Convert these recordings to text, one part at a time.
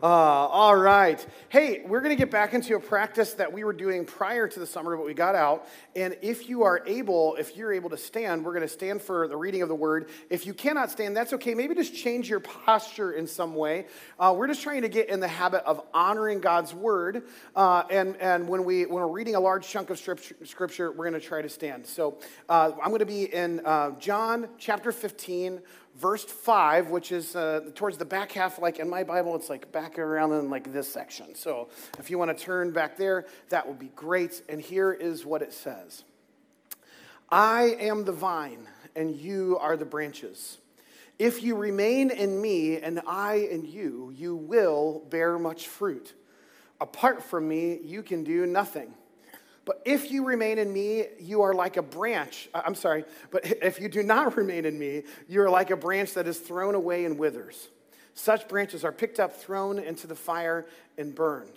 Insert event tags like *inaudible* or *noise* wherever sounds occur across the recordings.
Uh, all right. Hey, we're going to get back into a practice that we were doing prior to the summer, but we got out. And if you are able, if you're able to stand, we're going to stand for the reading of the word. If you cannot stand, that's okay. Maybe just change your posture in some way. Uh, we're just trying to get in the habit of honoring God's word. Uh, and and when, we, when we're reading a large chunk of scripture, scripture we're going to try to stand. So uh, I'm going to be in uh, John chapter 15, verse 5, which is uh, towards the back half, like in my Bible, it's like back around in like this section. So if you want to turn back there, that would be great. And here is what it says I am the vine, and you are the branches. If you remain in me and I in you, you will bear much fruit. Apart from me, you can do nothing. But if you remain in me, you are like a branch. I'm sorry, but *laughs* if you do not *laughs* remain in me, you are like a branch that is thrown away and withers. Such branches are picked up, thrown into the fire, and burned.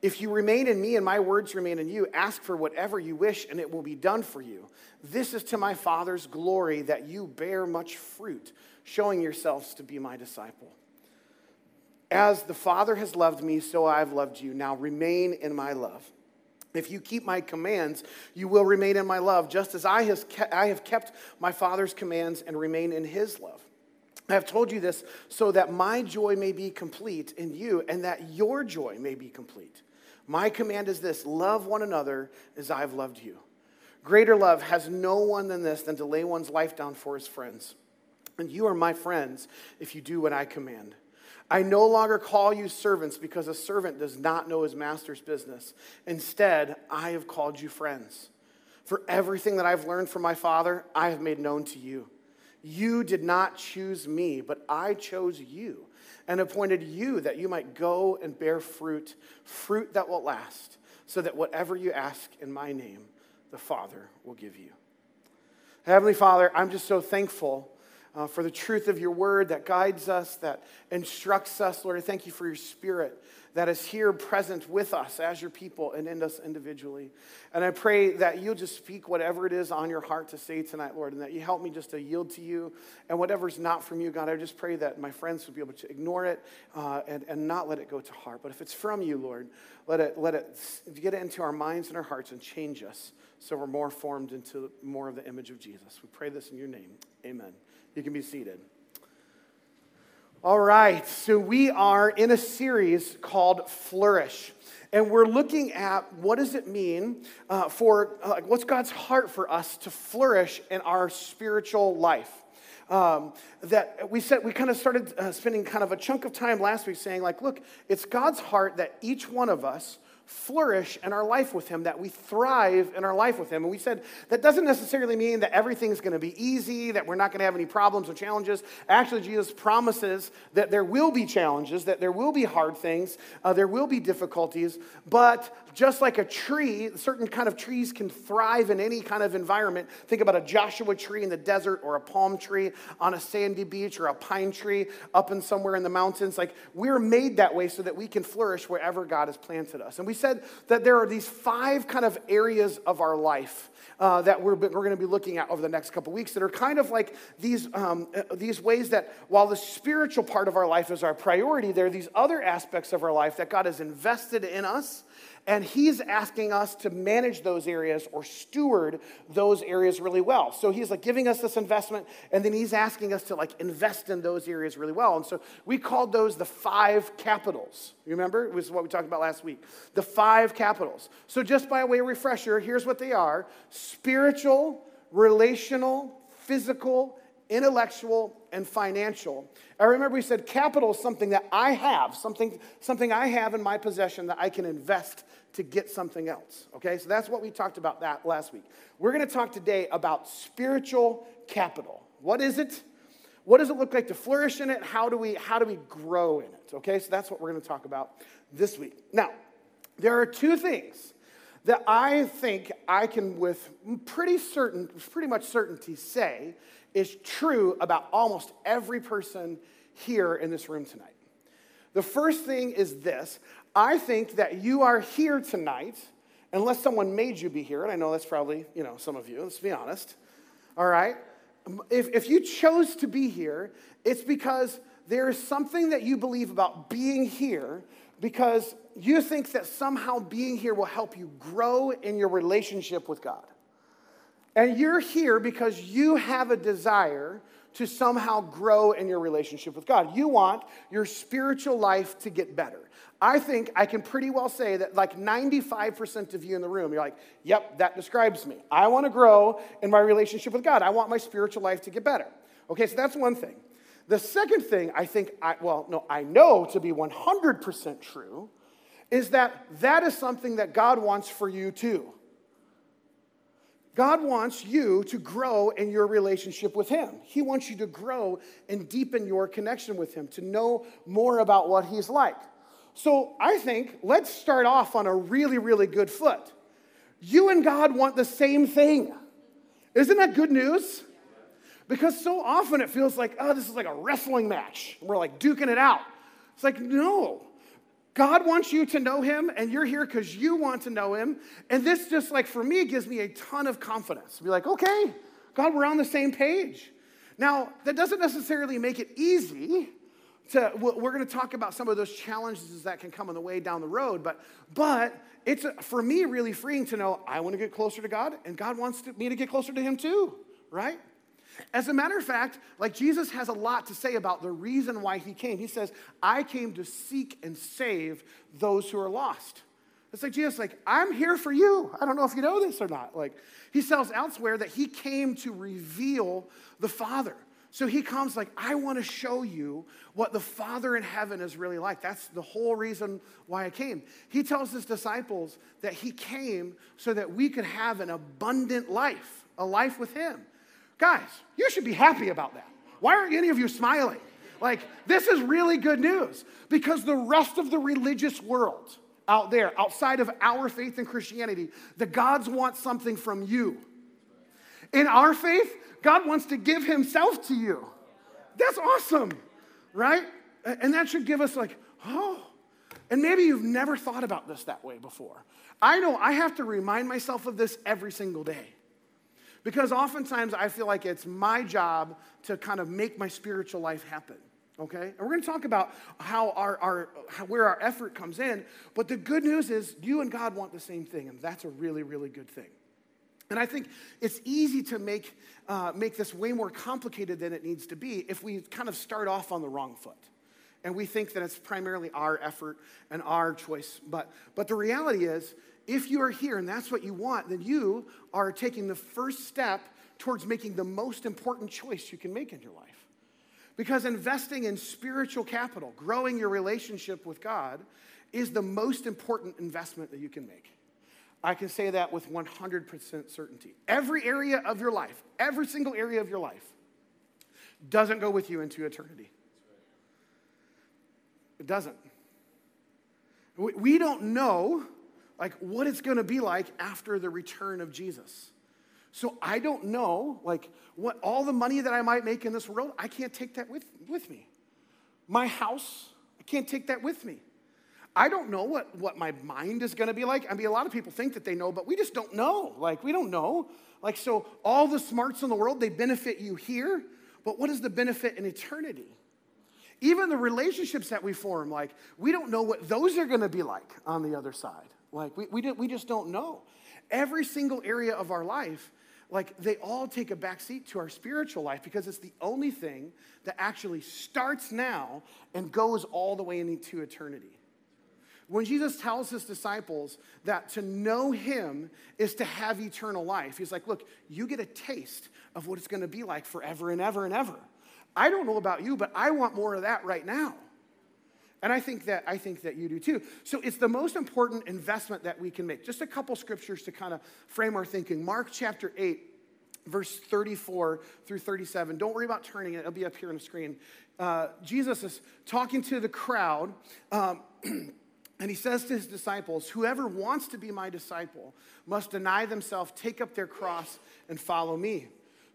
If you remain in me and my words remain in you, ask for whatever you wish, and it will be done for you. This is to my Father's glory that you bear much fruit, showing yourselves to be my disciple. As the Father has loved me, so I have loved you. Now remain in my love. If you keep my commands, you will remain in my love, just as I, have kept my Father's commands and remain in his love. I have told you this so that my joy may be complete in you and that your joy may be complete. My command is this love one another as I have loved you. Greater love has no one than this than to lay one's life down for his friends. And you are my friends if you do what I command. I no longer call you servants because a servant does not know his master's business. Instead, I have called you friends. For everything that I've learned from my Father, I have made known to you. You did not choose me, but I chose you and appointed you that you might go and bear fruit, fruit that will last, so that whatever you ask in my name, the Father will give you. Heavenly Father, I'm just so thankful uh, for the truth of your word that guides us, that instructs us. Lord, I thank you for your spirit that is here present with us as your people and in us individually. And I pray that you'll just speak whatever it is on your heart to say tonight, Lord, and that you help me just to yield to you. And whatever's not from you, God, I just pray that my friends would be able to ignore it uh, and, and not let it go to heart. But if it's from you, Lord, let it, let it get into our minds and our hearts and change us so we're more formed into more of the image of Jesus. We pray this in your name. Amen. You can be seated. All right, so we are in a series called Flourish. And we're looking at what does it mean uh, for, uh, what's God's heart for us to flourish in our spiritual life. Um, that we said we kind of started uh, spending kind of a chunk of time last week saying like look it's god's heart that each one of us flourish in our life with Him, that we thrive in our life with Him. And we said that doesn't necessarily mean that everything's going to be easy, that we're not going to have any problems or challenges. Actually, Jesus promises that there will be challenges, that there will be hard things, uh, there will be difficulties, but just like a tree, certain kind of trees can thrive in any kind of environment. Think about a Joshua tree in the desert or a palm tree on a sandy beach or a pine tree up in somewhere in the mountains. Like we're made that way so that we can flourish wherever God has planted us. And we said that there are these five kind of areas of our life uh, that we're, we're going to be looking at over the next couple weeks that are kind of like these, um, uh, these ways that while the spiritual part of our life is our priority, there are these other aspects of our life that God has invested in us and he's asking us to manage those areas or steward those areas really well. So he's like giving us this investment, and then he's asking us to like invest in those areas really well. And so we called those the five capitals. You remember? It was what we talked about last week. The five capitals. So just by way of refresher, here's what they are spiritual, relational, physical, intellectual, and financial. I remember we said capital is something that I have, something, something I have in my possession that I can invest to get something else. Okay, so that's what we talked about that last week. We're to talk today about spiritual capital. What is it? What does it look like to flourish in it? How do we how do we grow in it? Okay, so that's what we're to talk about this week. Now, there are two things that I think I can with pretty certain pretty much certainty say is true about almost every person here in this room tonight. The first thing is this I think that you are here tonight, unless someone made you be here, and I know that's probably, you know, some of you, let's be honest. All right? If, if you chose to be here, it's because there is something that you believe about being here because you think that somehow being here will help you grow in your relationship with God. And you're here because you have a desire to somehow grow in your relationship with God. You want your spiritual life to get better. I think I can pretty well say that like 95% of you in the room, you're like, yep, that describes me. I want to grow in my relationship with God. I want my spiritual life to get better. Okay, so that's one thing. The second thing I think, I, well, no, I know to be 100% true is that that is something that God wants for you too. God wants you to grow in your relationship with Him. He wants you to grow and deepen your connection with Him, to know more about what He's like. So I think let's start off on a really, really good foot. You and God want the same thing. Isn't that good news? Because so often it feels like, oh, this is like a wrestling match. We're like duking it out. It's like, no. God wants you to know him, and you're here because you want to know him. And this just like for me gives me a ton of confidence. Be like, okay, God, we're on the same page. Now, that doesn't necessarily make it easy. To, we're going to talk about some of those challenges that can come on the way down the road, but but it's uh, for me really freeing to know I want to get closer to God, and God wants to, me to get closer to Him too, right? As a matter of fact, like Jesus has a lot to say about the reason why he came. He says, I came to seek and save those who are lost. It's like Jesus, like, I'm here for you. I don't know if you know this or not. Like, he tells elsewhere that he came to reveal the Father. So he comes like, I want to show you what the Father in heaven is really like. That's the whole reason why I came. He tells his disciples that he came so that we could have an abundant life, a life with him. Guys, you should be happy about that. Why aren't any of you smiling? Like, this is really good news because the rest of the religious world out there, outside of our faith in Christianity, the gods want something from you. In our faith, God wants to give himself to you. That's awesome, right? And that should give us, like, oh. And maybe you've never thought about this that way before. I know I have to remind myself of this every single day. Because oftentimes I feel like it's my job to kind of make my spiritual life happen. Okay? And we're going to talk about how our, our how, where our effort comes in. But the good news is you and God want the same thing, and that's a really, really good thing. And I think it's easy to make, uh, make this way more complicated than it needs to be if we kind of start off on the wrong foot. And we think that it's primarily our effort and our choice. But, but the reality is, if you are here and that's what you want, then you are taking the first step towards making the most important choice you can make in your life. Because investing in spiritual capital, growing your relationship with God, is the most important investment that you can make. I can say that with 100% certainty. Every area of your life, every single area of your life, doesn't go with you into eternity. It doesn't. We don't know like what it's going to be like after the return of Jesus. So I don't know, like, what all the money that I might make in this world, I can't take that with, with me. My house, I can't take that with me. I don't know what, what my mind is going to be like. I mean, a lot of people think that they know, but we just don't know. Like, we don't know. Like, so all the smarts in the world, they benefit you here, but what is the benefit in eternity? Even the relationships that we form, like, we don't know what those are going to be like on the other side. Like, we, we, we just don't know. Every single area of our life, like, they all take a backseat to our spiritual life because it's the only thing that actually starts now and goes all the way into eternity. When Jesus tells his disciples that to know him is to have eternal life, he's like, Look, you get a taste of what it's gonna be like forever and ever and ever. I don't know about you, but I want more of that right now. And I think that I think that you do too. So it's the most important investment that we can make. Just a couple scriptures to kind of frame our thinking. Mark chapter 8 verse 34 through 37. Don't worry about turning it, it'll be up here on the screen. Uh, Jesus is talking to the crowd, um, *clears throat* and he says to his disciples, Whoever wants to be my disciple must deny themselves, take up their cross, and follow me.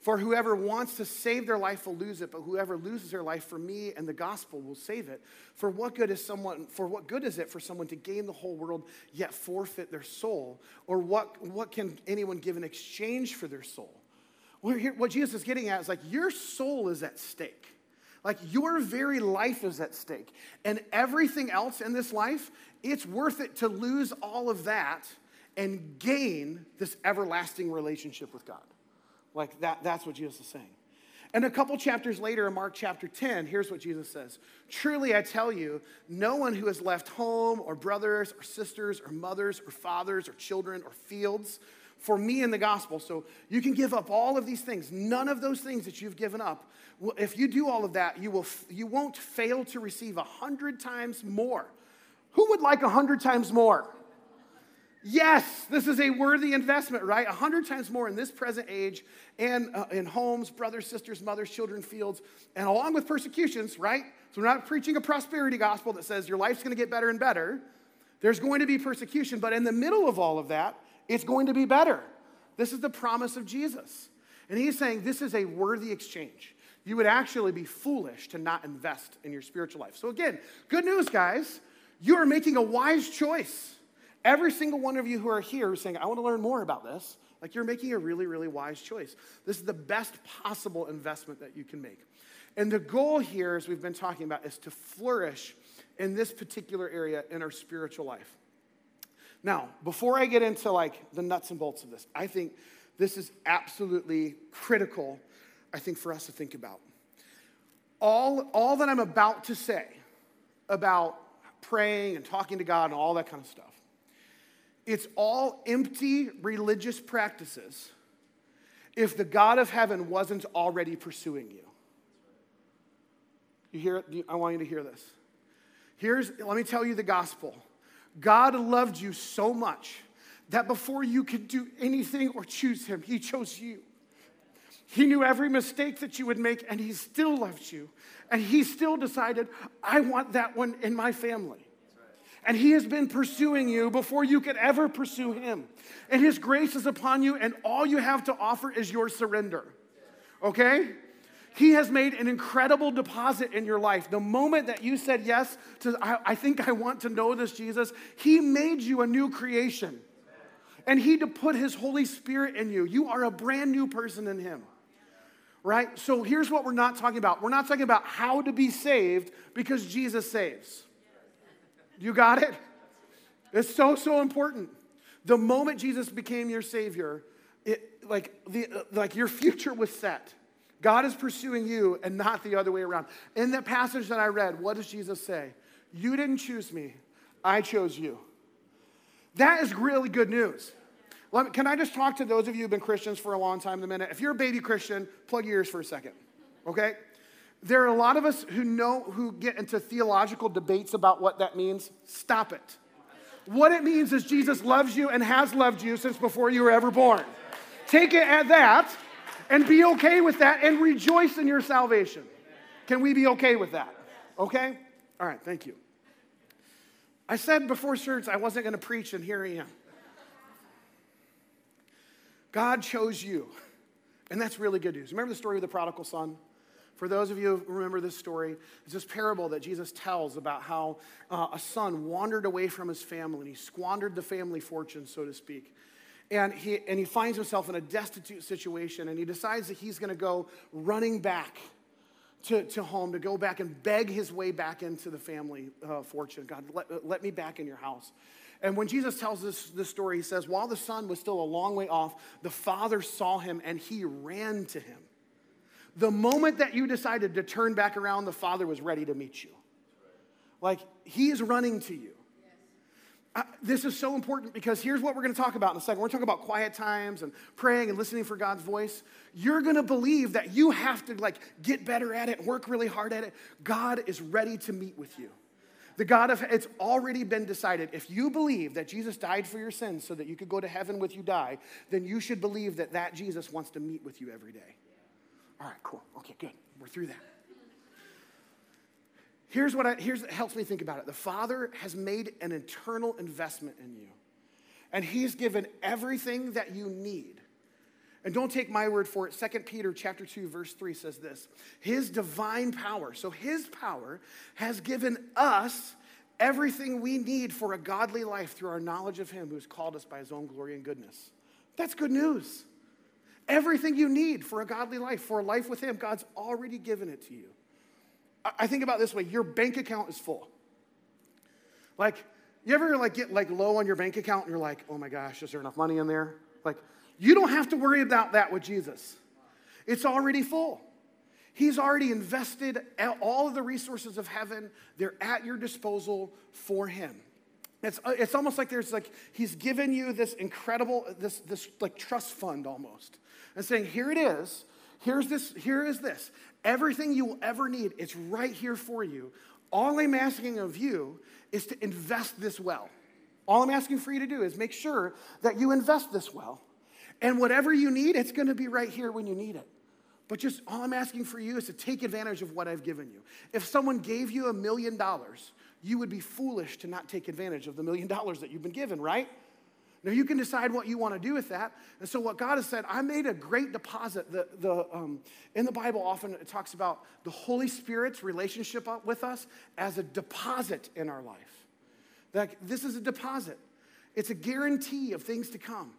For whoever wants to save their life will lose it, but whoever loses their life for me and the gospel will save it. For what good is someone for what good is it for someone to gain the whole world yet forfeit their soul? Or what, what can anyone give in exchange for their soul? Well, here, what Jesus is getting at is like your soul is at stake. Like your very life is at stake. And everything else in this life, it's worth it to lose all of that and gain this everlasting relationship with God. Like that, that's what Jesus is saying. And a couple chapters later in Mark chapter 10, here's what Jesus says Truly I tell you, no one who has left home or brothers or sisters or mothers or fathers or children or fields for me in the gospel. So you can give up all of these things. None of those things that you've given up, if you do all of that, you, will, you won't fail to receive a hundred times more. Who would like a hundred times more? Yes, this is a worthy investment, right? A hundred times more in this present age and uh, in homes, brothers, sisters, mothers, children, fields, and along with persecutions, right? So we're not preaching a prosperity gospel that says your life's gonna get better and better. There's going to be persecution, but in the middle of all of that, it's going to be better. This is the promise of Jesus. And he's saying this is a worthy exchange. You would actually be foolish to not invest in your spiritual life. So, again, good news, guys. You are making a wise choice. Every single one of you who are here saying, I want to learn more about this. Like you're making a really, really wise choice. This is the best possible investment that you can make. And the goal here, as we've been talking about, is to flourish in this particular area in our spiritual life. Now, before I get into like the nuts and bolts of this, I think this is absolutely critical, I think, for us to think about. All, all that I'm about to say about praying and talking to God and all that kind of stuff it's all empty religious practices if the God of heaven wasn't already pursuing you. You hear it? I want you to hear this. Here's, let me tell you the gospel. God loved you so much that before you could do anything or choose Him, He chose you. He knew every mistake that you would make, and He still loved you. And He still decided, I want that one in my family. And He has been pursuing you before you could ever pursue Him. And His grace is upon you, and all you have to offer is your surrender. Okay? He has made an incredible deposit in your life. The moment that you said yes to, I, I think I want to know this Jesus, He made you a new creation. And He to put His Holy Spirit in you. You are a brand new person in Him right? So here's what we're not talking about. We're not talking about how to be saved because Jesus saves. You got it? It's so, so important. The moment Jesus became your Savior, it, like, the, like your future was set. God is pursuing you and not the other way around. In the passage that I read, what does Jesus say? You didn't choose me, I chose you. That is really good news. Me, can I just talk to those of you who've been Christians for a long time in a minute? If you're a baby Christian, plug your ears for a second, okay? There are a lot of us who know, who get into theological debates about what that means. Stop it. What it means is Jesus loves you and has loved you since before you were ever born. Take it at that and be okay with that and rejoice in your salvation. Can we be okay with that? Okay? All right, thank you. I said before church I wasn't going to preach, and here I am. God chose you, and that's really good news. Remember the story of the prodigal son? For those of you who remember this story, it's this parable that Jesus tells about how uh, a son wandered away from his family and he squandered the family fortune, so to speak. And he, and he finds himself in a destitute situation and he decides that he's going to go running back to, to home to go back and beg his way back into the family uh, fortune. God, let, let me back in your house. And when Jesus tells this, this story, he says, While the son was still a long way off, the father saw him and he ran to him. The moment that you decided to turn back around, the Father was ready to meet you. Like, He is running to you. This is so important because here's what we're going to talk about in a second. We're talking about quiet times and praying and listening for God's voice. You're going to believe that you have to like get better at it, work really hard at it. God is ready to meet with you. The God of it's already been decided. If you believe that Jesus died for your sins so that you could go to heaven with you die, then you should believe that that Jesus wants to meet with you every day. All right, cool. Okay, good. We're through that. Here's what I, here's what helps me think about it. The Father has made an eternal investment in you, and He's given everything that you need. And don't take my word for it. 2 Peter chapter 2 verse 3 says this. His divine power, so his power has given us everything we need for a godly life through our knowledge of him who has called us by his own glory and goodness. That's good news. Everything you need for a godly life, for a life with Him, God's already given it to you. I think about this way your bank account is full. Like, you ever like get like low on your bank account and you're like, oh my gosh, is there enough money in there? Like, you don't have to worry about that with Jesus. It's already full. He's already invested all of the resources of heaven. They're at your disposal for him. It's, uh, it's almost like there's like, he's given you this incredible, this, this like trust fund almost. And saying, here it is. Here's this, here is this. Everything you will ever need, it's right here for you. All I'm asking of you is to invest this well. All I'm asking for you to do is make sure that you invest this well. And whatever you need, it's going to be right here when you need it. But just all I'm asking for you is to take advantage of what I've given you. If someone gave you a million dollars, you would be foolish to not take advantage of the million dollars that you've been given, right? Now you can decide what you want to do with that. And so what God has said, I made a great deposit. The, the, um, in the Bible, often it talks about the Holy Spirit's relationship with us as a deposit in our life. Like this is a deposit. It's a guarantee of things to come.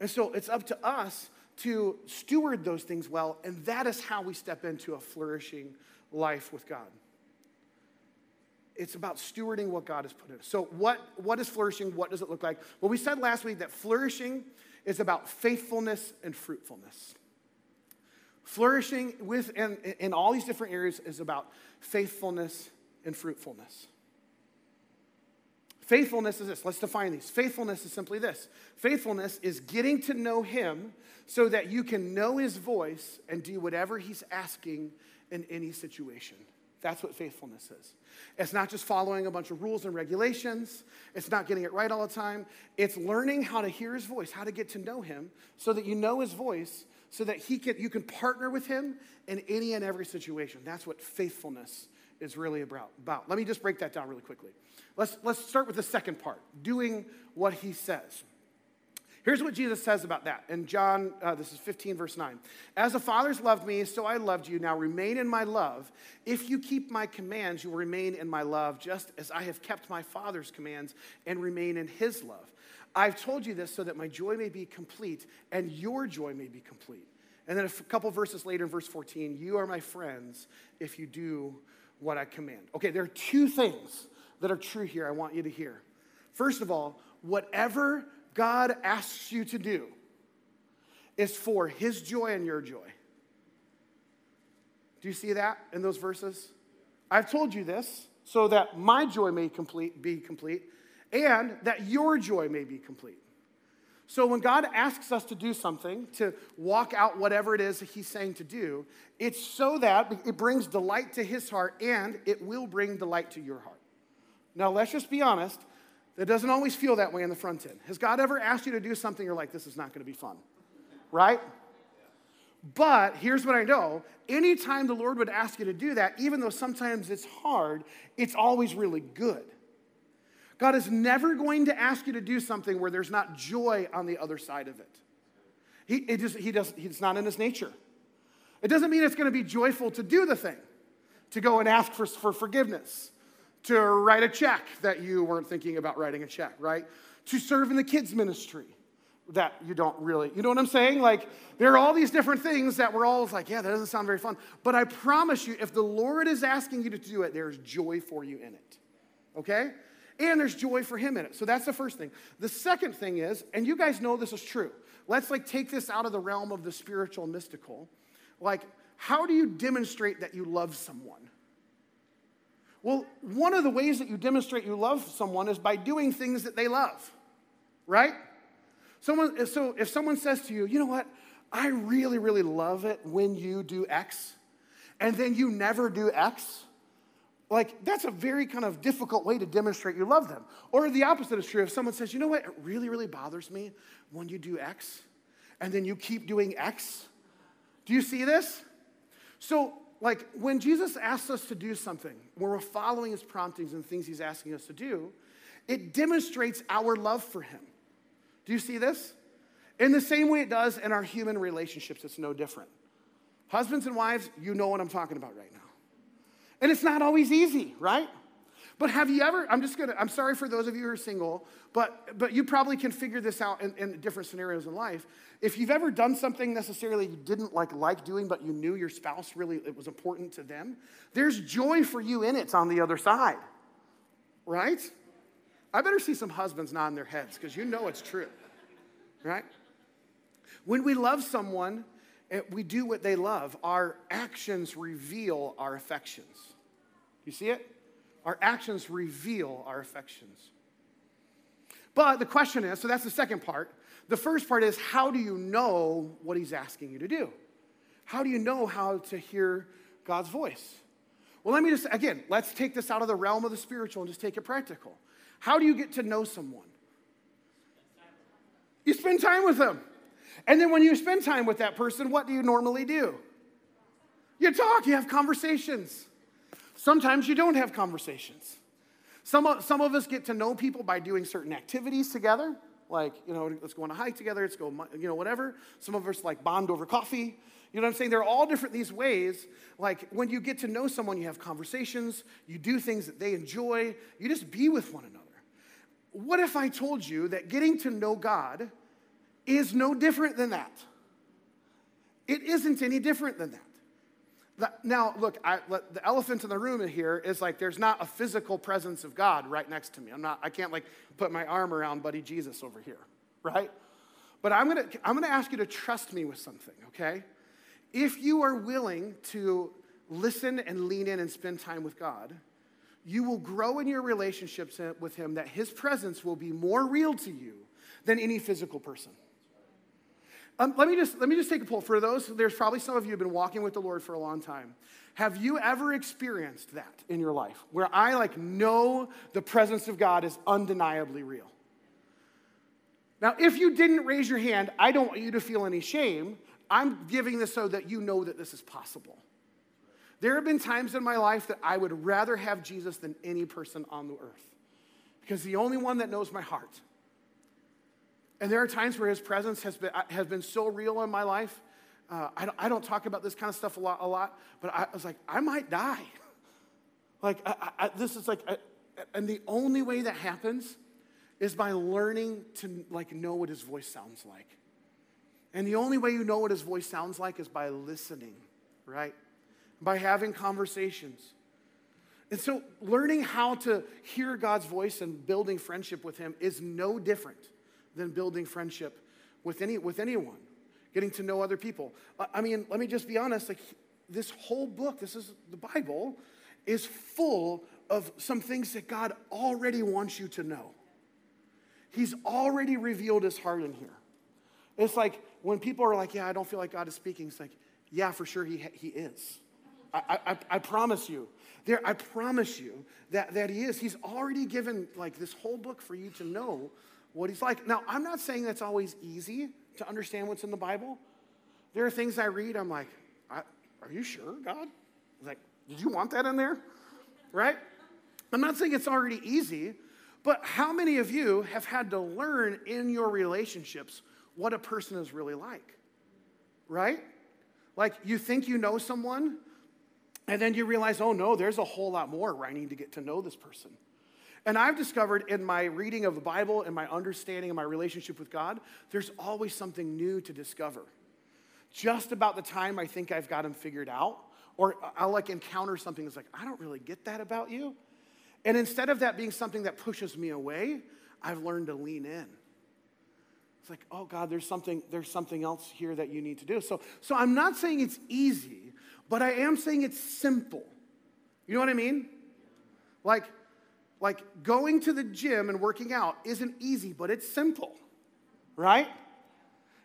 And so it's up to us to steward those things well, and that is how we step into a flourishing life with God. It's about stewarding what God has put in. us. So, what, what is flourishing? What does it look like? Well, we said last week that flourishing is about faithfulness and fruitfulness. Flourishing with in, in all these different areas is about faithfulness and fruitfulness. Faithfulness is this. Let's define these. Faithfulness is simply this faithfulness is getting to know Him so that you can know His voice and do whatever He's asking in any situation. That's what faithfulness is. It's not just following a bunch of rules and regulations, it's not getting it right all the time. It's learning how to hear His voice, how to get to know Him so that you know His voice, so that he can, you can partner with Him in any and every situation. That's what faithfulness is really about. Let me just break that down really quickly. Let's, let's start with the second part doing what he says. Here's what Jesus says about that in John, uh, this is 15, verse 9. As the Father's loved me, so I loved you. Now remain in my love. If you keep my commands, you will remain in my love, just as I have kept my Father's commands and remain in his love. I've told you this so that my joy may be complete and your joy may be complete. And then a couple verses later in verse 14, you are my friends if you do what I command. Okay, there are two things that are true here I want you to hear. First of all, whatever God asks you to do is for his joy and your joy. Do you see that in those verses? I've told you this so that my joy may complete, be complete and that your joy may be complete. So when God asks us to do something, to walk out whatever it is that He's saying to do, it's so that it brings delight to His heart and it will bring delight to your heart. Now, let's just be honest. It doesn't always feel that way in the front end. Has God ever asked you to do something you're like, this is not going to be fun? Right? But here's what I know anytime the Lord would ask you to do that, even though sometimes it's hard, it's always really good. God is never going to ask you to do something where there's not joy on the other side of it. He, it just, he does, it's not in his nature. It doesn't mean it's going to be joyful to do the thing, to go and ask for, for forgiveness, to write a check that you weren't thinking about writing a check, right? To serve in the kids' ministry that you don't really, you know what I'm saying? Like, there are all these different things that we're all like, yeah, that doesn't sound very fun. But I promise you, if the Lord is asking you to do it, there's joy for you in it, okay? And there's joy for Him in it. So that's the first thing. The second thing is, and you guys know this is true, let's like take this out of the realm of the spiritual mystical. Like, how do you demonstrate that you love someone? Well, one of the ways that you demonstrate you love someone is by doing things that they love, right? Someone, so if someone says to you, you know what, I really, really love it when you do X, and then you never do X, like that's a very kind of difficult way to demonstrate you love them. Or the opposite is true. If someone says, you know what, it really, really bothers me when you do X, and then you keep doing X. Do you see this? So like when Jesus asks us to do something, when we're following his promptings and things he's asking us to do, it demonstrates our love for him. Do you see this? In the same way it does in our human relationships, it's no different. Husbands and wives, you know what I'm talking about right now. And it's not always easy, right? But have you ever, I'm just gonna, I'm sorry for those of you who are single, but, but you probably can figure this out in, in different scenarios in life. If you've ever done something necessarily you didn't like, like doing, but you knew your spouse really, it was important to them, there's joy for you in it on the other side, right? I better see some husbands nodding their heads because you know it's true, right? When we love someone, eh, we do what they love. Our actions reveal our affections. You see it? Our actions reveal our affections. But the question is so that's the second part. The first part is how do you know what he's asking you to do? How do you know how to hear God's voice? Well, let me just, again, let's take this out of the realm of the spiritual and just take it practical. How do you get to know someone? You spend time with them. And then when you spend time with that person, what do you normally do? You talk, you have conversations. Sometimes you don't have conversations. Some of, some of us get to know people by doing certain activities together, like, you know, let's go on a hike together, let's go, you know, whatever. Some of us like bond over coffee. You know what I'm saying? They're all different these ways. Like when you get to know someone, you have conversations, you do things that they enjoy, you just be with one another. What if I told you that getting to know God is no different than that? It isn't any different than that. Now, look, I, the elephant in the room here is like there's not a physical presence of God right next to me. I'm not, I can't like put my arm around buddy Jesus over here, right? But I'm gonna, I'm gonna ask you to trust me with something, okay? If you are willing to listen and lean in and spend time with God, you will grow in your relationships with Him that His presence will be more real to you than any physical person. Um, let, me just, let me just take a poll. For those, there's probably some of you have been walking with the Lord for a long time. Have you ever experienced that in your life where I like know the presence of God is undeniably real? Now, if you didn't raise your hand, I don't want you to feel any shame. I'm giving this so that you know that this is possible. There have been times in my life that I would rather have Jesus than any person on the earth because the only one that knows my heart and there are times where his presence has been, has been so real in my life. Uh, I, don't, I, don't, talk about this kind of stuff a lot, a lot but I, was like, I might die. *laughs* like, I, I, this is like, and the only way that happens is by learning to like know what his voice sounds like. And the only way you know what his voice sounds like is by listening, right? By having conversations. And so, learning how to hear God's voice and building friendship with him is no different than building friendship with, any, with anyone, getting to know other people. I mean, let me just be honest like, this whole book, this is the Bible, is full of some things that God already wants you to know. He's already revealed his heart in here. It's like when people are like, Yeah, I don't feel like God is speaking, it's like, Yeah, for sure, he, he is. I, I, I promise you. There, I promise you that, that he is. He's already given like this whole book for you to know what he's like. Now, I'm not saying that's always easy to understand what's in the Bible. There are things I read, I'm like, are you sure, God? Like, did you want that in there? Right? I'm not saying it's already easy, but how many of you have had to learn in your relationships what a person is really like? Right? Like, you think you know someone, and then you realize, oh no, there's a whole lot more where I need to get to know this person. And I've discovered in my reading of the Bible and my understanding of my relationship with God, there's always something new to discover. Just about the time I think I've got him figured out, or I'll like encounter something that's like, I don't really get that about you. And instead of that being something that pushes me away, I've learned to lean in. It's like, oh God, there's something, there's something else here that you need to do. So, so I'm not saying it's easy, but I am saying it's simple. You know what I mean? Like, like going to the gym and working out isn't easy, but it's simple, right?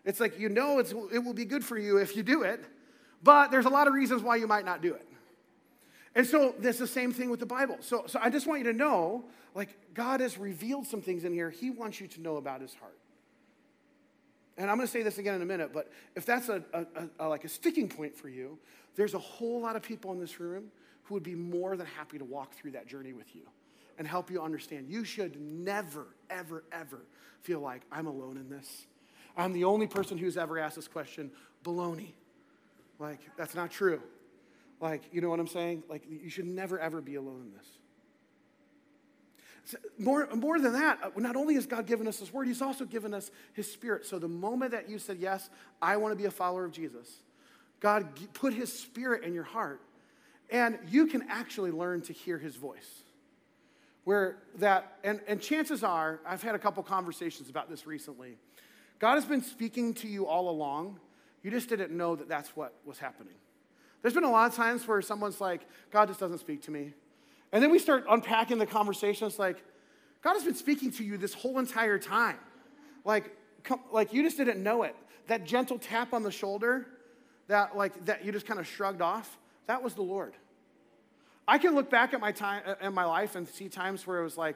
It's like you know it's, it will be good for you if you do it, but there's a lot of reasons why you might not do it. And so there's the same thing with the Bible. So, so I just want you to know, like, God has revealed some things in here He wants you to know about His heart. And I'm going to say this again in a minute, but if that's a, a, a, like a sticking point for you, there's a whole lot of people in this room who would be more than happy to walk through that journey with you and help you understand. You should never, ever, ever feel like I'm alone in this. I'm the only person who's ever asked this question. Baloney. Like, that's not true. Like, you know what I'm saying? Like, you should never, ever be alone in this. More, more than that, uh, not only has God given us His Word, He's also given us His Spirit. So the moment that you said, Yes, I want to be a follower of Jesus, God put His Spirit in your heart, and you can actually learn to hear His voice. Where that, and, and chances are, I've had a couple conversations about this recently. God has been speaking to you all along. You just didn't know that that's what was happening. There's been a lot of times where someone's like, God just doesn't speak to me. And then we start unpacking the conversation. It's like, God has been speaking to you this whole entire time. Like, come, like you just didn't know it. That gentle tap on the shoulder, that like that you just kind of shrugged off, that was the Lord. I can look back at my time uh, in my life and see times where it was like,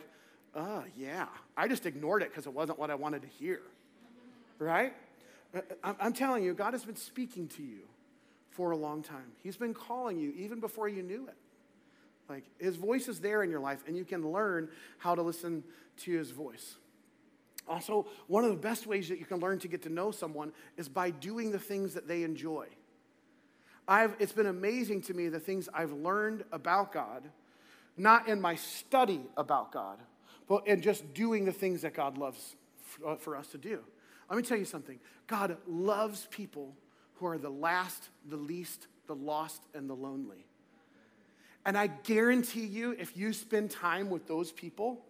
oh yeah, I just ignored it because it wasn't what I wanted to hear. Right? Uh, uh, I'm telling you, God has been speaking to you for a long time. He's been calling you even before you knew it. Like his voice is there in your life, and you can learn how to listen to his voice. Also, one of the best ways that you can learn to get to know someone is by doing the things that they enjoy. I've, it's been amazing to me the things I've learned about God, not in my study about God, but in just doing the things that God loves for, uh, for us to do. Let me tell you something God loves people who are the last, the least, the lost, and the lonely. And I guarantee you, if you spend time with those people,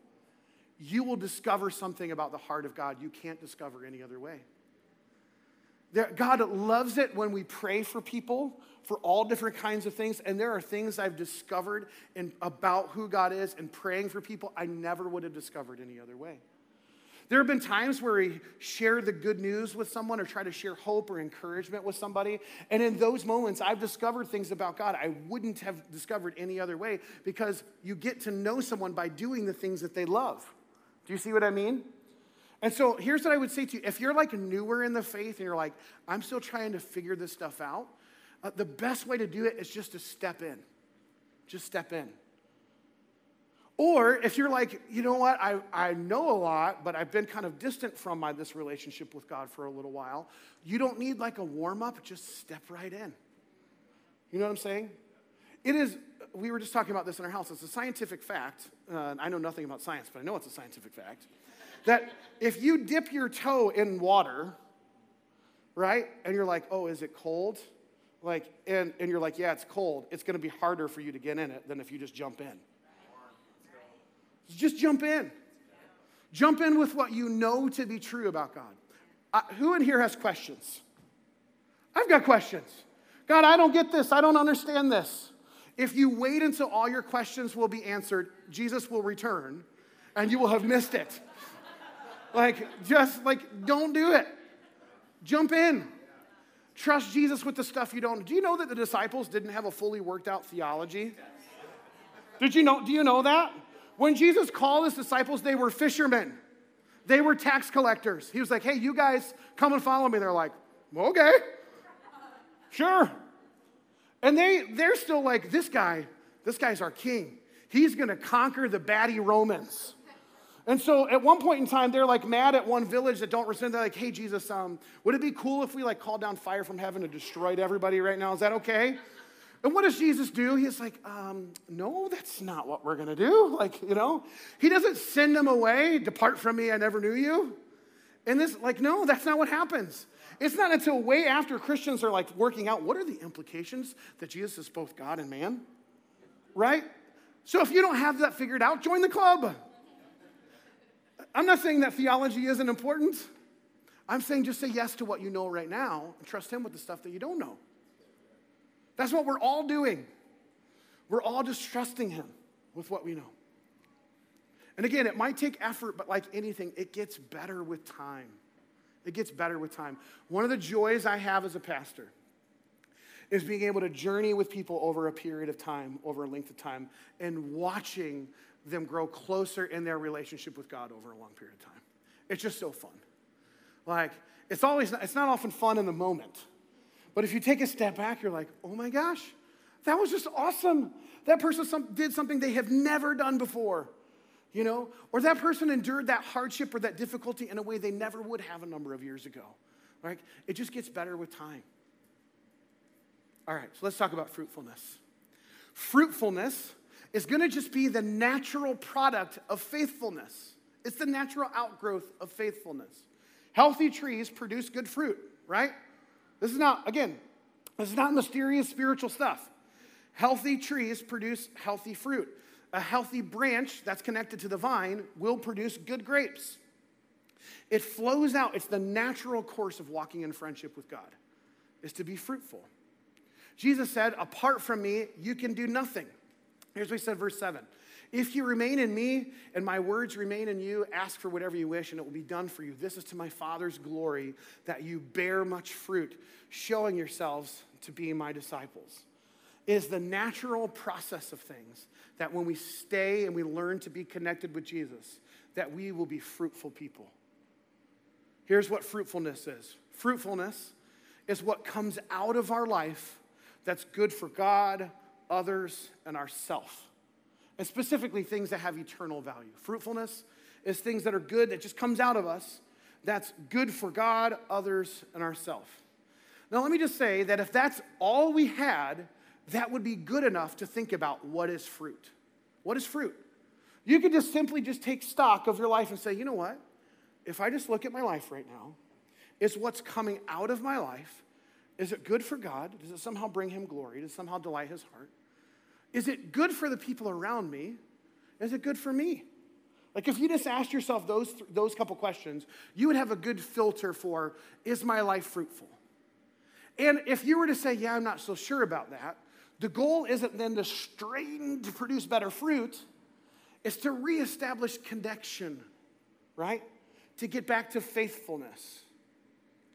you will discover something about the heart of God you can't discover any other way. God loves it when we pray for people for all different kinds of things. And there are things I've discovered in, about who God is and praying for people I never would have discovered any other way. There have been times where we share the good news with someone or try to share hope or encouragement with somebody. And in those moments, I've discovered things about God I wouldn't have discovered any other way because you get to know someone by doing the things that they love. Do you see what I mean? And so here's what I would say to you if you're like newer in the faith and you're like, I'm still trying to figure this stuff out, uh, the best way to do it is just to step in. Just step in. Or if you're like, you know what, I, I know a lot, but I've been kind of distant from my, this relationship with God for a little while, you don't need like a warm up, just step right in. You know what I'm saying? It is, we were just talking about this in our house. It's a scientific fact. Uh, I know nothing about science, but I know it's a scientific fact. That if you dip your toe in water, right, and you're like, oh, is it cold? Like, and, and you're like, yeah, it's cold. It's to be harder for you to get in it than if you just jump in. Just jump in. Jump in with what you know to be true about God. Who in here has questions? I've got questions. God, I don't get this. I don't understand this. If you wait until all your questions will be answered, Jesus will return and you will have missed it. Like, just like, don't do it. Jump in. Trust Jesus with the stuff you don't. Do you know that the disciples didn't have a fully worked out theology? Did you know? Do you know that? When Jesus called his disciples, they were fishermen, they were tax collectors. He was like, hey, you guys come and follow me. They're like, okay, sure. And they, they're still like, this guy, this guy's our king. He's gonna conquer the batty Romans. And so at one point in time, they're like mad at one village that don't respond. They're like, hey, Jesus, um, would it be cool if we like called down fire from heaven and destroyed everybody right now? Is that okay? And what does Jesus do? He's like, um, no, that's not what we're going to do. Like, you know, he doesn't send them away, depart from me, I never knew you. And this, like, no, that's not what happens. It's not until way after Christians are like working out what are the implications that Jesus is both God and man, right? So if you don't have that figured out, join the club. I'm not saying that theology isn't important. I'm saying just say yes to what you know right now and trust Him with the stuff that you don't know. That's what we're all doing. We're all just trusting Him with what we know. And again, it might take effort, but like anything, it gets better with time. It gets better with time. One of the joys I have as a pastor is being able to journey with people over a period of time, over a length of time, and watching them grow closer in their relationship with God over a long period of time. It's just so fun. Like, it's always, it's not often fun in the moment. But if you take a step back, you're like, oh my gosh, that was just awesome. That person some, did something they have never done before, you know? Or that person endured that hardship or that difficulty in a way they never would have a number of years ago, right? It just gets better with time. All right, so let's talk about fruitfulness. Fruitfulness is going to just be the natural product of faithfulness. It's the natural outgrowth of faithfulness. Healthy trees produce good fruit, right? This is not, again, this is not mysterious spiritual stuff. Healthy trees produce healthy fruit. A healthy branch that's connected to the vine will produce good grapes. It flows out. It's the natural course of walking in friendship with God, is to be fruitful. Jesus said, Apart from me, you can do nothing. Here's what he said, verse 7. If you remain in me and my words remain in you, ask for whatever you wish and it will be done for you. This is to my Father's glory that you bear much fruit, showing yourselves to be my disciples. It is the natural process of things that when we stay and we learn to be connected with Jesus, that we will be fruitful people. Here's what fruitfulness is fruitfulness is what comes out of our life that's good for God, others, and ourself. And specifically things that have eternal value. Fruitfulness is things that are good that just comes out of us that's good for God, others, and ourself. Now, let me just say that if that's all we had, that would be good enough to think about what is fruit. What is fruit? You could just simply just take stock of your life and say, you know what? If I just look at my life right now, is what's coming out of my life is it good for God? Does it somehow bring him glory? Does it somehow delight his heart? Is it good for the people around me? Is it good for me? Like if you just asked yourself those, those couple questions, you would have a good filter for is my life fruitful? And if you were to say, yeah, I'm not so sure about that, the goal isn't then to strain to produce better fruit, it's to reestablish connection, right? To get back to faithfulness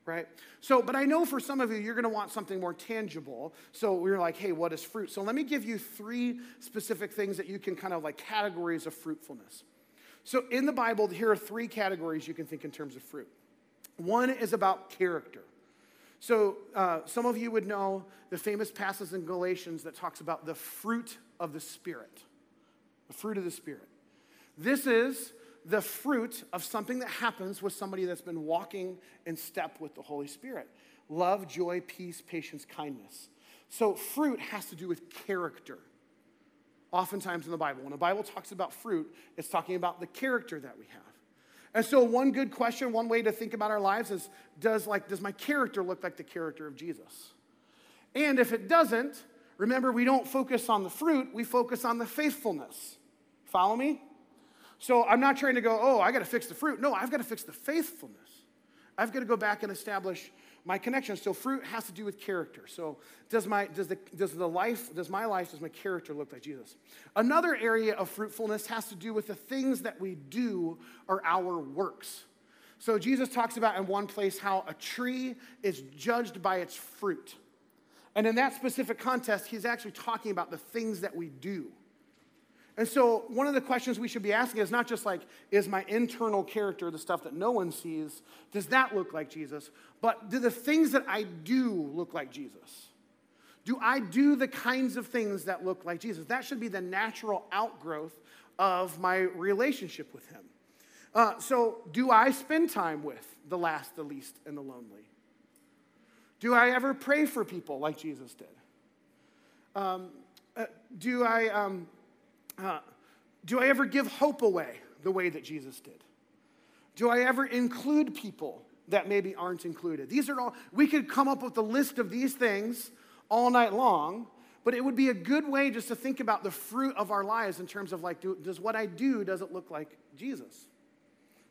right? So, but I know for some of you, you're going to want something more tangible. So we're like, hey, what is fruit? So let me give you three specific things that you can kind of like categories of fruitfulness. So in the Bible, here are three categories you can think in terms of fruit. One is about character. So uh, some of you would know the famous passage in Galatians that talks about the fruit of the Spirit. The fruit of the Spirit. This is the fruit of something that happens with somebody that's been walking in step with the Holy Spirit love, joy, peace, patience, kindness. So, fruit has to do with character. Oftentimes in the Bible, when the Bible talks about fruit, it's talking about the character that we have. And so, one good question, one way to think about our lives is does, like, does my character look like the character of Jesus? And if it doesn't, remember, we don't focus on the fruit, we focus on the faithfulness. Follow me? So I'm not trying to go, oh, I got to fix the fruit. No, I've got to fix the faithfulness. I've got to go back and establish my connection. So fruit has to do with character. So does my does the does the life does my life does my character look like Jesus? Another area of fruitfulness has to do with the things that we do or our works. So Jesus talks about in one place how a tree is judged by its fruit. And in that specific context, he's actually talking about the things that we do. And so, one of the questions we should be asking is not just like, is my internal character, the stuff that no one sees, does that look like Jesus? But do the things that I do look like Jesus? Do I do the kinds of things that look like Jesus? That should be the natural outgrowth of my relationship with Him. Uh, so, do I spend time with the last, the least, and the lonely? Do I ever pray for people like Jesus did? Um, uh, do I. Um, uh, do I ever give hope away the way that Jesus did? Do I ever include people that maybe aren't included? These are all, we could come up with a list of these things all night long, but it would be a good way just to think about the fruit of our lives in terms of like, do, does what I do, does it look like Jesus?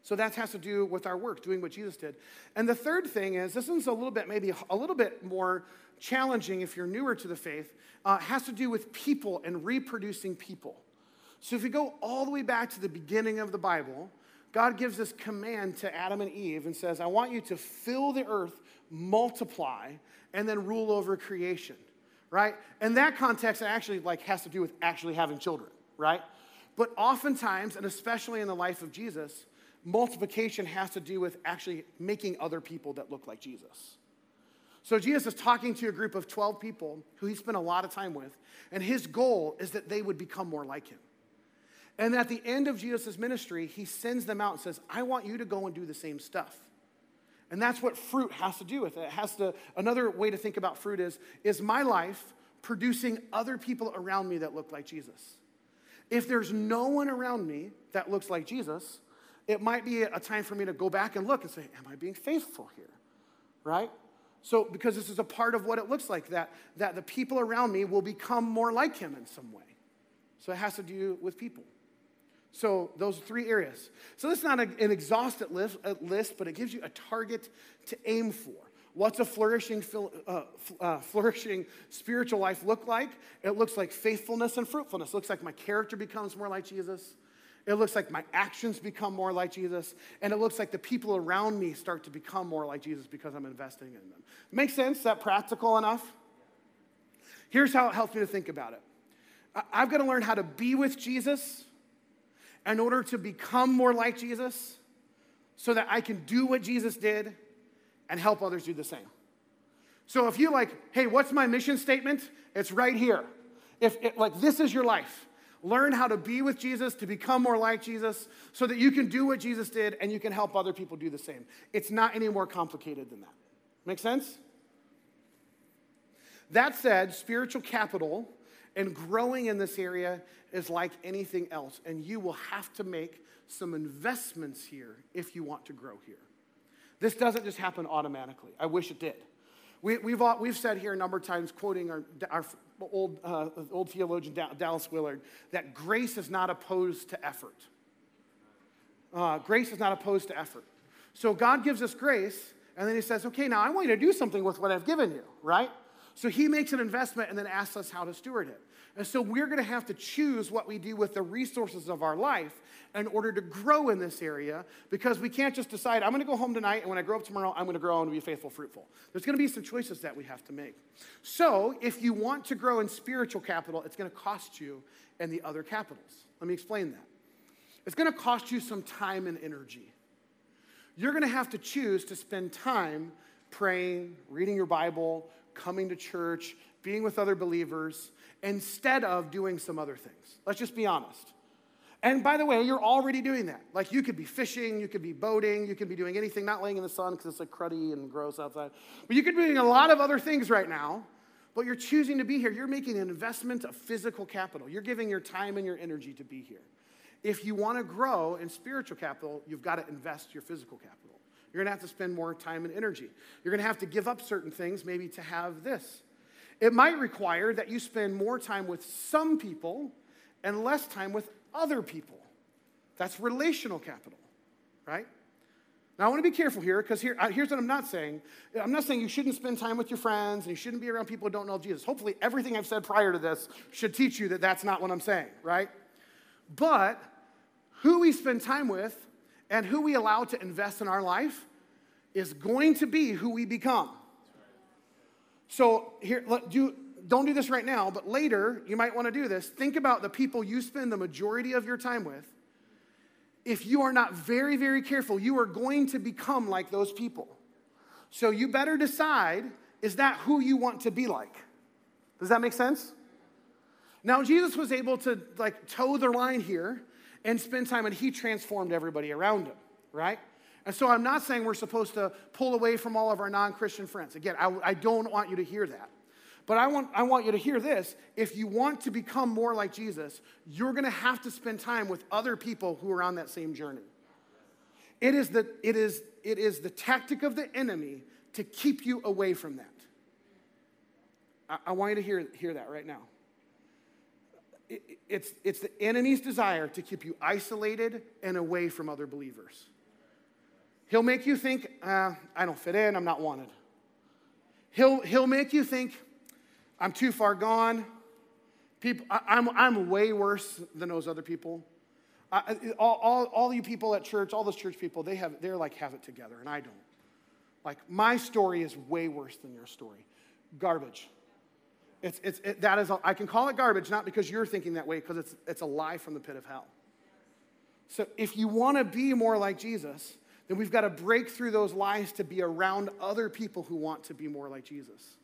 So that has to do with our work, doing what Jesus did. And the third thing is, this is a little bit, maybe a little bit more challenging if you're newer to the faith, uh, has to do with people and reproducing people. So if we go all the way back to the beginning of the Bible, God gives this command to Adam and Eve and says, I want you to fill the earth, multiply, and then rule over creation, right? And that context actually like has to do with actually having children, right? But oftentimes, and especially in the life of Jesus, multiplication has to do with actually making other people that look like Jesus. So Jesus is talking to a group of 12 people who he spent a lot of time with, and his goal is that they would become more like him. And at the end of Jesus' ministry, he sends them out and says, I want you to go and do the same stuff. And that's what fruit has to do with it. It has to, another way to think about fruit is, is my life producing other people around me that look like Jesus? If there's no one around me that looks like Jesus, it might be a time for me to go back and look and say, Am I being faithful here? Right? So, because this is a part of what it looks like, that, that the people around me will become more like him in some way. So, it has to do with people. So, those three areas. So, this is not an exhaustive list, list, but it gives you a target to aim for. What's a flourishing, uh, uh, flourishing spiritual life look like? It looks like faithfulness and fruitfulness. It looks like my character becomes more like Jesus. It looks like my actions become more like Jesus. And it looks like the people around me start to become more like Jesus because I'm investing in them. Makes sense? Is that practical enough? Here's how it helps me to think about it I've got to learn how to be with Jesus in order to become more like Jesus so that I can do what Jesus did and help others do the same. So if you like, hey, what's my mission statement? It's right here. If it, like this is your life. Learn how to be with Jesus, to become more like Jesus, so that you can do what Jesus did and you can help other people do the same. It's not any more complicated than that. Make sense? That said, spiritual capital and growing in this area is like anything else, and you will have to make some investments here if you want to grow here. This doesn't just happen automatically. I wish it did. We, we've, we've said here a number of times, quoting our, our old, uh, old theologian Dallas Willard, that grace is not opposed to effort. Uh, grace is not opposed to effort. So God gives us grace, and then He says, okay, now I want you to do something with what I've given you, right? So He makes an investment and then asks us how to steward it. And so we're going to have to choose what we do with the resources of our life in order to grow in this area because we can't just decide, I'm going to go home tonight and when I grow up tomorrow, I'm going to grow and be faithful, fruitful. There's going to be some choices that we have to make. So if you want to grow in spiritual capital, it's going to cost you in the other capitals. Let me explain that. It's going to cost you some time and energy. You're going to have to choose to spend time praying, reading your Bible, coming to church, being with other believers, instead of doing some other things. Let's just be honest. And by the way, you're already doing that. Like you could be fishing, you could be boating, you could be doing anything, not laying in the sun because it's like cruddy and gross outside. But you could be doing a lot of other things right now, but you're choosing to be here. You're making an investment of physical capital. You're giving your time and your energy to be here. If you want to grow in spiritual capital, you've got to invest your physical capital. You're going to have to spend more time and energy. You're going to have to give up certain things, maybe to have this. It might require that you spend more time with some people and less time with other people. That's relational capital, right? Now, I want to be careful here because here, here's what I'm not saying. I'm not saying you shouldn't spend time with your friends and you shouldn't be around people who don't know Jesus. Hopefully, everything I've said prior to this should teach you that that's not what I'm saying, right? But who we spend time with and who we allow to invest in our life is going to be who we become. So here, do, don't do this right now, but later you might want to do this. Think about the people you spend the majority of your time with. If you are not very, very careful, you are going to become like those people. So you better decide is that who you want to be like? Does that make sense? Now, Jesus was able to like toe the line here and spend time, and he transformed everybody around him, right? And so I'm not saying we're supposed to pull away from all of our non Christian friends. Again, I, I, don't want you to hear that. But I want, I want you to hear this. If you want to become more like Jesus, you're going to have to spend time with other people who are on that same journey. It is, the, it, is, it is the tactic of the enemy to keep you away from that. I, I want you to hear, hear that right now. It, it's, it's the enemy's desire to keep you isolated and away from other believers. He'll make you think, uh, I don't fit in, I'm not wanted. He'll, he'll make you think, I'm too far gone. People, I, am I'm, I'm way worse than those other people. I, all, all, all you people at church, all those church people, they have, they're like have it together, and I don't. Like, my story is way worse than your story. Garbage. It's, it's, it, that is, a, I can call it garbage, not because you're thinking that way, because it's, it's a lie from the pit of hell. So if you want to be more like Jesus, then we've got to break through those lies to be around other people who want to be more like Jesus.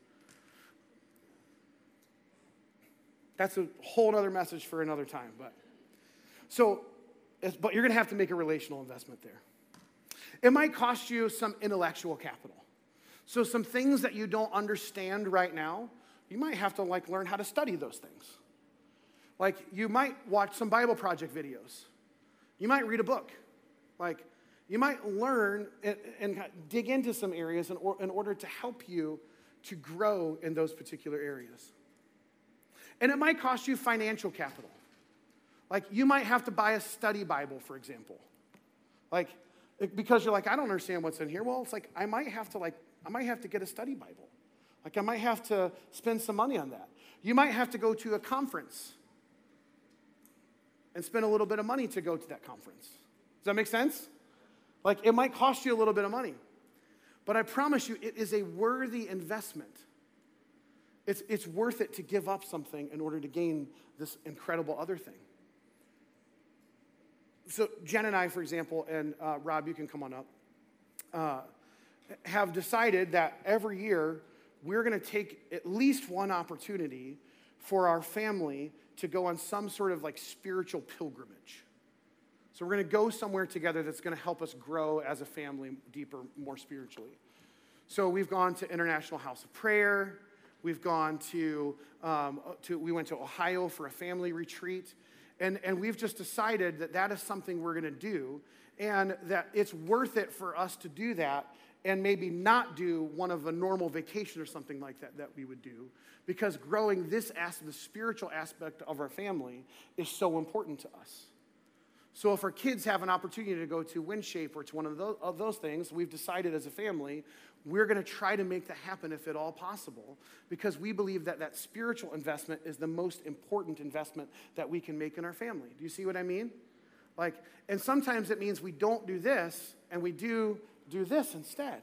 That's a whole other message for another time. But so, but you're going to have to make a relational investment there. It might cost you some intellectual capital. So some things that you don't understand right now, you might have to like learn how to study those things. Like, you might watch some Bible Project videos. You might read a book. Like, you might learn and, and dig into some areas in, or, in order to help you to grow in those particular areas. And it might cost you financial capital. Like, you might have to buy a study Bible, for example. Like, because you're like, I don't understand what's in here. Well, it's like, I might have to, like, I might have to get a study Bible. Like, I might have to spend some money on that. You might have to go to a conference and spend a little bit of money to go to that conference. Does that make sense? Like, it might cost you a little bit of money. But I promise you, it is a worthy investment. It's, it's worth it to give up something in order to gain this incredible other thing. So, Jen and I, for example, and uh, Rob, you can come on up, uh, have decided that every year we're going to take at least one opportunity for our family to go on some sort of like spiritual pilgrimage. So we're going to go somewhere together that's going to help us grow as a family deeper, more spiritually. So we've gone to International House of Prayer. We've gone to, um, to we went to Ohio for a family retreat. And, and we've just decided that that is something we're going to do and that it's worth it for us to do that and maybe not do one of a normal vacation or something like that that we would do because growing this aspect, the spiritual aspect of our family is so important to us. So if our kids have an opportunity to go to WinShape or to one of those, of those things, we've decided as a family, we're going to try to make that happen if at all possible because we believe that that spiritual investment is the most important investment that we can make in our family. Do you see what I mean? Like, and sometimes it means we don't do this and we do do this instead.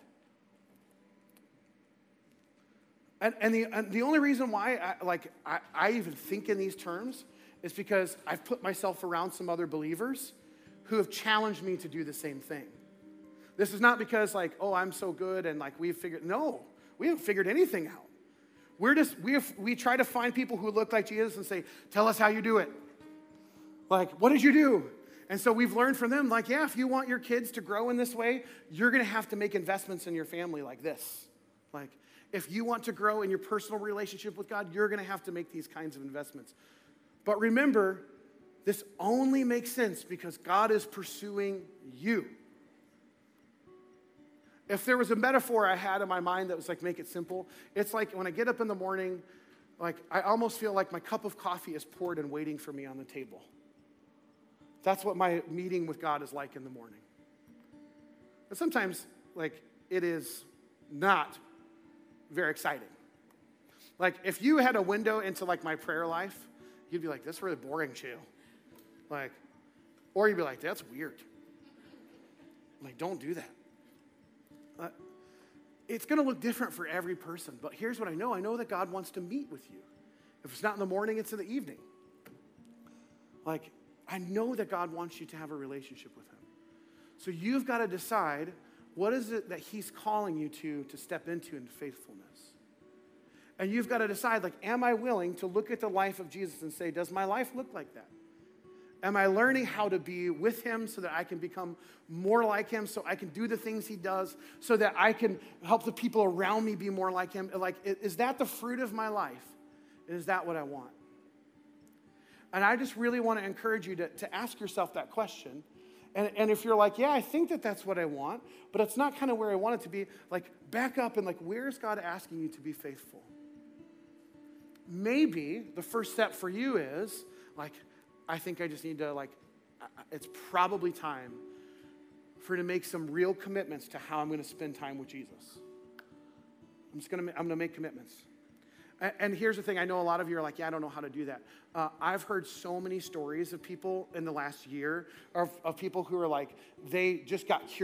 And, and, the, and the only reason why I, like, I, I even think in these terms is because I've put myself around some other believers who have challenged me to do the same thing. This is not because, like, oh, I'm so good and like we've figured, no, we haven't figured anything out. We're just, we, have, we try to find people who look like Jesus and say, tell us how you do it. Like, what did you do? And so we've learned from them, like, yeah, if you want your kids to grow in this way, you're gonna have to make investments in your family like this. Like, if you want to grow in your personal relationship with God, you're gonna have to make these kinds of investments. But remember, this only makes sense because God is pursuing you. If there was a metaphor I had in my mind that was like, make it simple, it's like when I get up in the morning, like I almost feel like my cup of coffee is poured and waiting for me on the table. That's what my meeting with God is like in the morning. But sometimes, like, it is not very exciting. Like, if you had a window into like my prayer life, you'd be like, "That's really boring, Chill." Like, or you'd be like, "That's weird." I'm like, don't do that. Uh, it's going to look different for every person, but here's what I know: I know that God wants to meet with you. If it's not in the morning, it's in the evening. Like, I know that God wants you to have a relationship with Him. So you've got to decide what is it that He's calling you to to step into in faithfulness. And you've got to decide, like, am I willing to look at the life of Jesus and say, does my life look like that? Am I learning how to be with him so that I can become more like him, so I can do the things he does, so that I can help the people around me be more like him? Like, is that the fruit of my life? Is that what I want? And I just really want to encourage you to, to ask yourself that question. And, and if you're like, yeah, I think that that's what I want, but it's not kind of where I want it to be, like, back up and, like, where's God asking you to be faithful? Maybe the first step for you is, like, I think I just need to, like, it's probably time for to make some real commitments to how I'm going to spend time with Jesus. I'm just going to, I'm going to make commitments. And here's the thing I know a lot of you are like, yeah, I don't know how to do that. Uh, I've heard so many stories of people in the last year of, of people who are like, they just got cured